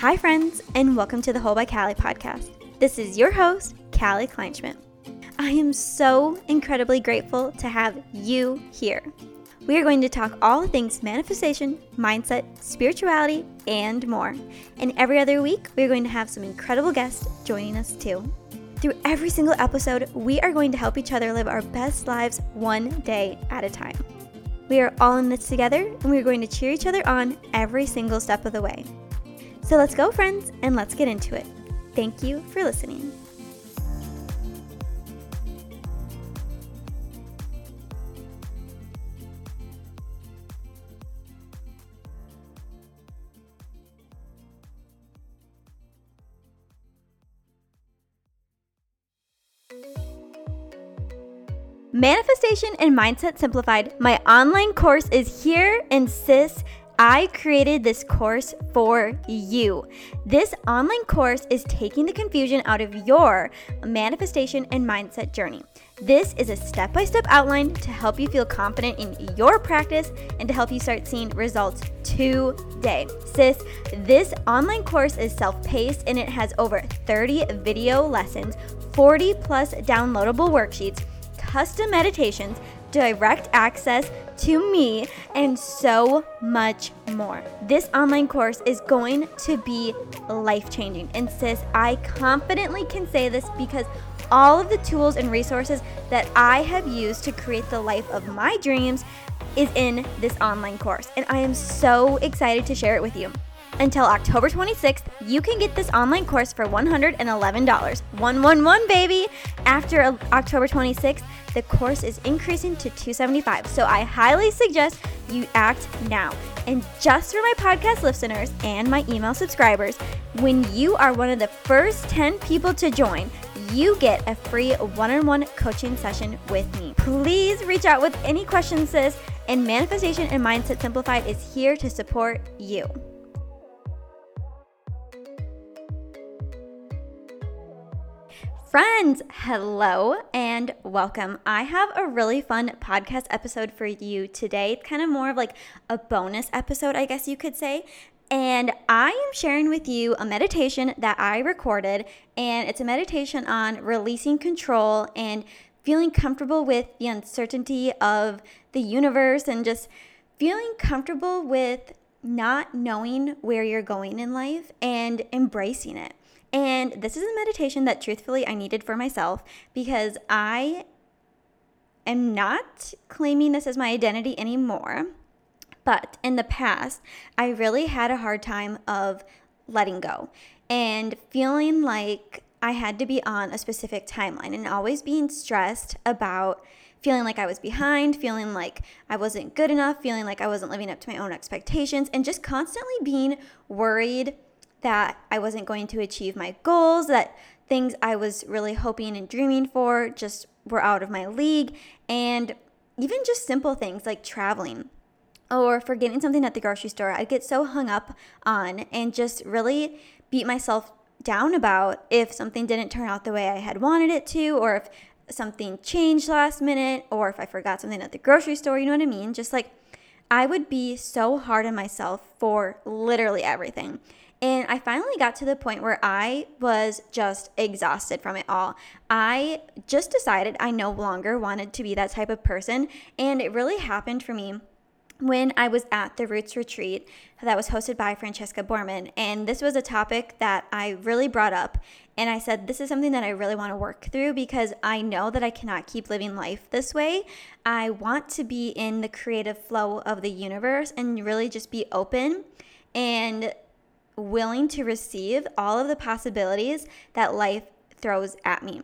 Hi, friends, and welcome to the Whole by Kallie podcast. This is your host, Kallie Kleinschmidt. I am so incredibly grateful to have you here. We are going to talk all things manifestation, mindset, spirituality, and more. And every other week, we are going to have some incredible guests joining us too. Through every single episode, we are going to help each other live our best lives one day at a time. We are all in this together, and we are going to cheer each other on every single step of the way. So let's go, friends, and let's get into it. Thank you for listening. Manifestation and Mindset Simplified, my online course is here, and sis, I created this course for you. This online course is taking the confusion out of your manifestation and mindset journey. This is a step by step outline to help you feel confident in your practice and to help you start seeing results today. Sis, this online course is self paced and it has over 30 video lessons, 40 plus downloadable worksheets, custom meditations direct access to me, and so much more. This online course is going to be life changing. And sis, I confidently can say this because all of the tools and resources that I have used to create the life of my dreams is in this online course. And I am so excited to share it with you. Until October 26th, you can get this online course for $111. 111 baby. After October 26th, the course is increasing to 275 so i highly suggest you act now and just for my podcast listeners and my email subscribers when you are one of the first 10 people to join you get a free one-on-one coaching session with me please reach out with any questions sis and manifestation and mindset simplified is here to support you Friends, hello and welcome. I have a really fun podcast episode for you today. It's kind of more of like a bonus episode, I guess you could say. And I am sharing with you a meditation that I recorded, and it's a meditation on releasing control and feeling comfortable with the uncertainty of the universe and just feeling comfortable with not knowing where you're going in life and embracing it. And this is a meditation that truthfully I needed for myself because I am not claiming this as my identity anymore. But in the past, I really had a hard time of letting go and feeling like I had to be on a specific timeline and always being stressed about feeling like I was behind, feeling like I wasn't good enough, feeling like I wasn't living up to my own expectations, and just constantly being worried that I wasn't going to achieve my goals, that things I was really hoping and dreaming for just were out of my league, and even just simple things like traveling or forgetting something at the grocery store. I'd get so hung up on and just really beat myself down about if something didn't turn out the way I had wanted it to, or if something changed last minute, or if I forgot something at the grocery store. You know what I mean? Just like I would be so hard on myself for literally everything. And I finally got to the point where I was just exhausted from it all. I just decided I no longer wanted to be that type of person. And it really happened for me when I was at the Roots Retreat that was hosted by Francesca Borman. And this was a topic that I really brought up. And I said, This is something that I really want to work through because I know that I cannot keep living life this way. I want to be in the creative flow of the universe and really just be open and willing to receive all of the possibilities that life throws at me.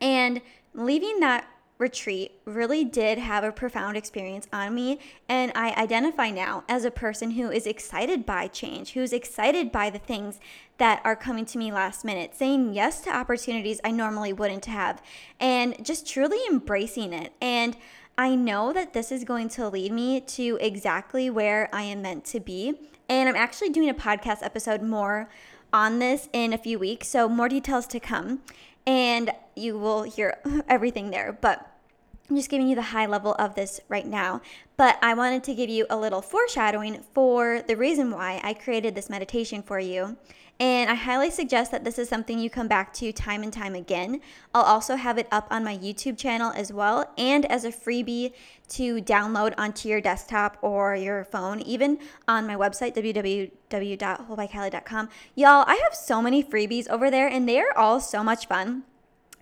And leaving that retreat really did have a profound experience on me. And I identify now as a person who is excited by change, who's excited by the things that are coming to me last minute, saying yes to opportunities I normally wouldn't have, and just truly embracing it. And I know that this is going to lead me to exactly where I am meant to be. And I'm actually doing a podcast episode more on this in a few weeks. So, more details to come. And you will hear everything there. But I'm just giving you the high level of this right now, but I wanted to give you a little foreshadowing for the reason why I created this meditation for you. And I highly suggest that this is something you come back to time and time again. I'll also have it up on my YouTube channel as well and as a freebie to download onto your desktop or your phone, even on my website, www.wholebykallie.com. Y'all, I have so many freebies over there and they are all so much fun.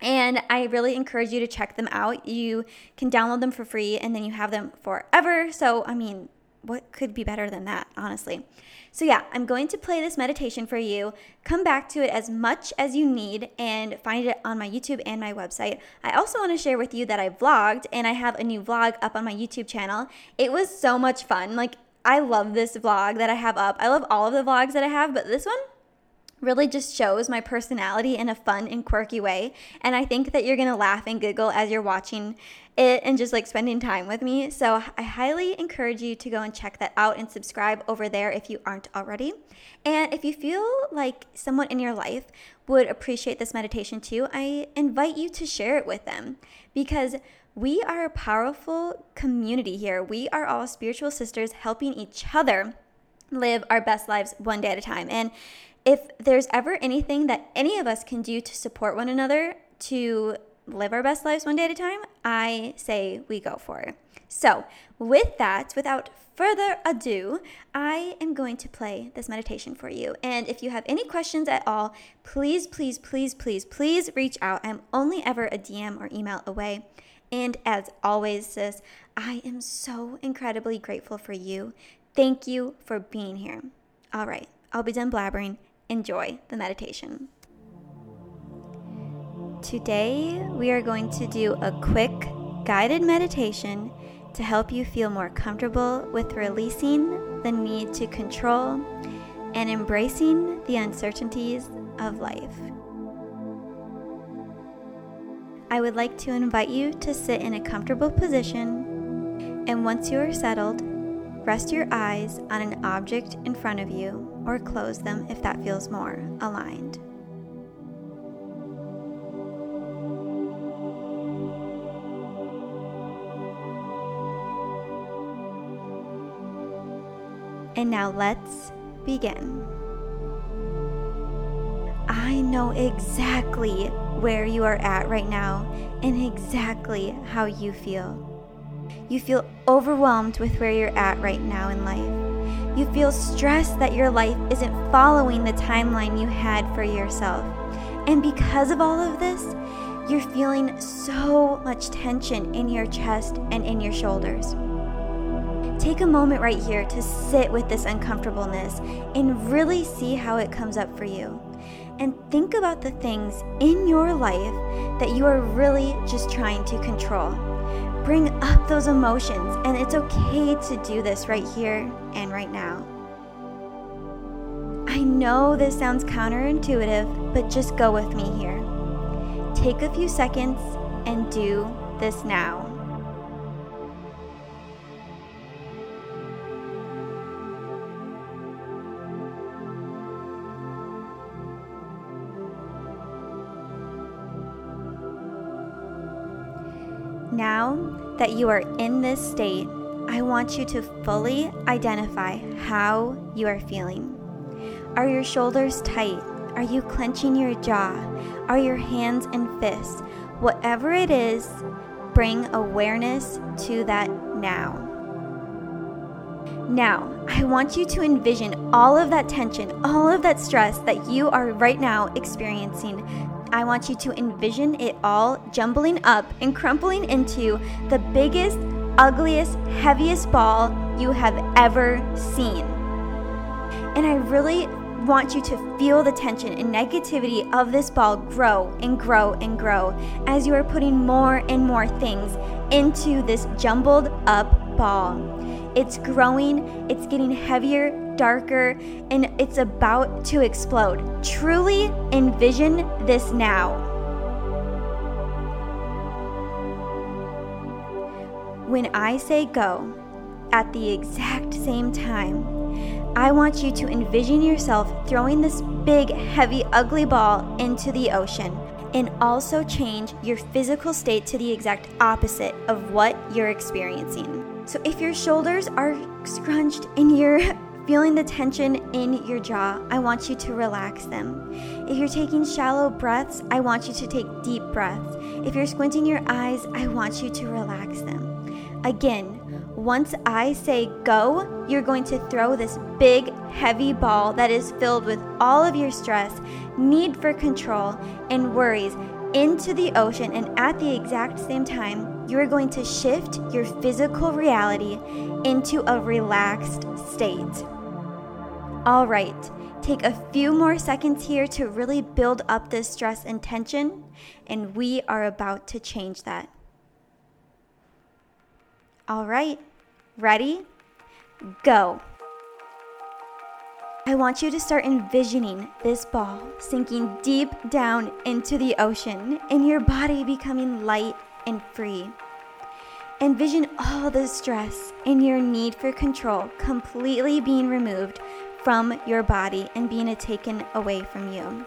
And I really encourage you to check them out. You can download them for free and then you have them forever. So, I mean, what could be better than that, honestly? So, yeah, I'm going to play this meditation for you. Come back to it as much as you need and find it on my YouTube and my website. I also want to share with you that I vlogged and I have a new vlog up on my YouTube channel. It was so much fun. Like, I love this vlog that I have up. I love all of the vlogs that I have, but this one, really just shows my personality in a fun and quirky way. And I think that you're gonna laugh and giggle as you're watching it and just like spending time with me. So I highly encourage you to go and check that out and subscribe over there if you aren't already. And if you feel like someone in your life would appreciate this meditation too, I invite you to share it with them because we are a powerful community here. We are all spiritual sisters helping each other live our best lives one day at a time. And if there's ever anything that any of us can do to support one another to live our best lives one day at a time, I say we go for it. So, with that, without further ado, I am going to play this meditation for you. And if you have any questions at all, please, please, please, please, please reach out. I'm only ever a DM or email away. And as always, sis, I am so incredibly grateful for you. Thank you for being here. All right, I'll be done blabbering enjoy the meditation. Today, we are going to do a quick guided meditation to help you feel more comfortable with releasing the need to control and embracing the uncertainties of life. I would like to invite you to sit in a comfortable position, and once you are settled, rest your eyes on an object in front of you or close them if that feels more aligned. And now let's begin. I know exactly where you are at right now and exactly how you feel. You feel overwhelmed with where you're at right now in life. You feel stressed that your life isn't following the timeline you had for yourself. And because of all of this, you're feeling so much tension in your chest and in your shoulders. Take a moment right here to sit with this uncomfortableness and really see how it comes up for you. And think about the things in your life that you are really just trying to control bring up those emotions, and it's okay to do this right here and right now. I know this sounds counterintuitive, but just go with me here. Take a few seconds and do this now. Now that you are in this state, I want you to fully identify how you are feeling. Are your shoulders tight? Are you clenching your jaw? Are your hands and fists? Whatever it is, bring awareness to that now. Now, I want you to envision all of that tension, all of that stress that you are right now experiencing I want you to envision it all jumbling up and crumpling into the biggest, ugliest, heaviest ball you have ever seen. And I really want you to feel the tension and negativity of this ball grow and grow and grow as you are putting more and more things into this jumbled up ball. It's growing, it's getting heavier, darker, and it's about to explode. Truly envision this now. When I say go, at the exact same time, I want you to envision yourself throwing this big, heavy, ugly ball into the ocean. and also change your physical state to the exact opposite of what you're experiencing. So if your shoulders are scrunched and you're feeling the tension in your jaw, I want you to relax them. If you're taking shallow breaths, I want you to take deep breaths. If you're squinting your eyes, I want you to relax them. Again, once I say go, you're going to throw this big, heavy ball that is filled with all of your stress, need for control, and worries into the ocean. And at the exact same time, you are going to shift your physical reality into a relaxed state. All right, take a few more seconds here to really build up this stress and tension, and we are about to change that. All right. Ready? Go. I want you to start envisioning this ball sinking deep down into the ocean and your body becoming light and free. Envision all the stress and your need for control completely being removed from your body and being taken away from you.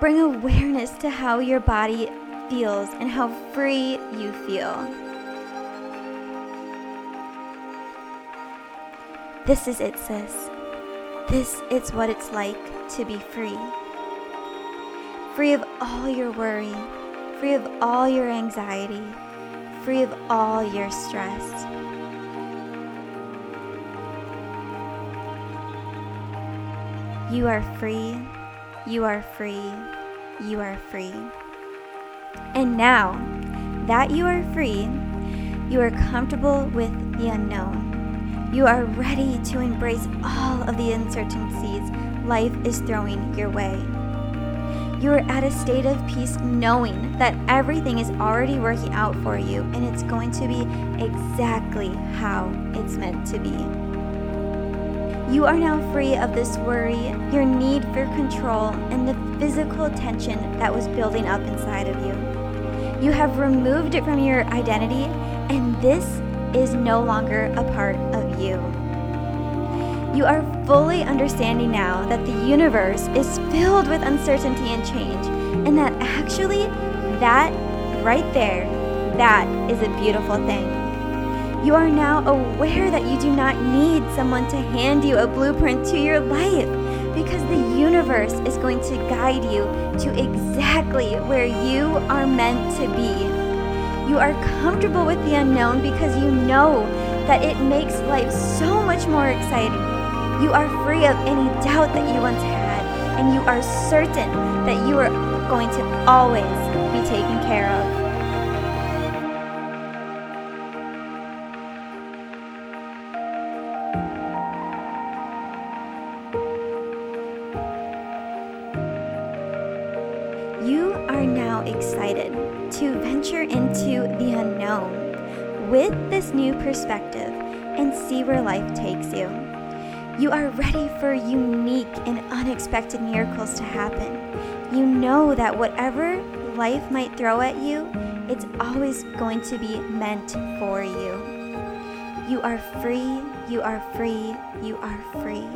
Bring awareness to how your body feels and how free you feel. This is it, sis. This is what it's like to be free. Free of all your worry, free of all your anxiety, free of all your stress. You are free, you are free, you are free. And now that you are free, you are comfortable with the unknown. You are ready to embrace all of the uncertainties life is throwing your way. You are at a state of peace knowing that everything is already working out for you and it's going to be exactly how it's meant to be. You are now free of this worry, your need for control, and the physical tension that was building up inside of you. You have removed it from your identity, and this is no longer a part of you. You are fully understanding now that the universe is filled with uncertainty and change, and that actually, that right there, that is a beautiful thing. You are now aware that you do not need someone to hand you a blueprint to your life because the universe is going to guide you to exactly where you are meant to be. You are comfortable with the unknown because you know that it makes life so much more exciting. You are free of any doubt that you once had, and you are certain that you are going to always be taken care of. Now excited to venture into the unknown with this new perspective and see where life takes you. You are ready for unique and unexpected miracles to happen. You know that whatever life might throw at you, it's always going to be meant for you. You are free, you are free, you are free.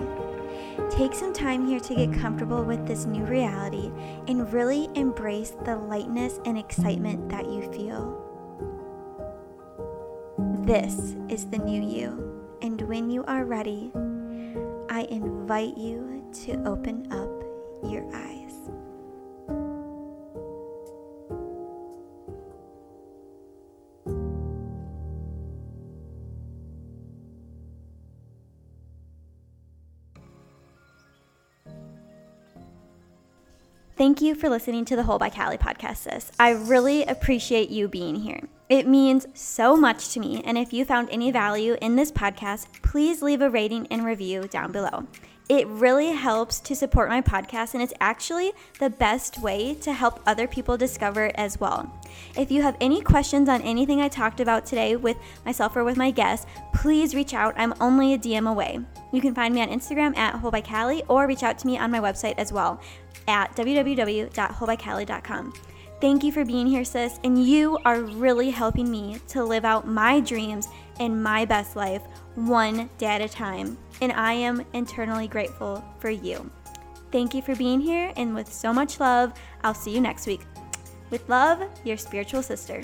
Take some time here to get comfortable with this new reality and really embrace the lightness and excitement that you feel. This is the new you, and when you are ready, I invite you to open up your eyes. Thank you for listening to the Whole by Kallie podcast, sis. I really appreciate you being here. It means so much to me, and if you found any value in this podcast, please leave a rating and review down below. It really helps to support my podcast, and it's actually the best way to help other people discover it as well. If you have any questions on anything I talked about today with myself or with my guests, please reach out. I'm only a DM away. You can find me on Instagram at Whole or reach out to me on my website as well at www.wholebykallie.com. Thank you for being here, sis, and you are really helping me to live out my dreams and my best life one day at a time. And I am internally grateful for you. Thank you for being here, and with so much love, I'll see you next week. With love, your spiritual sister.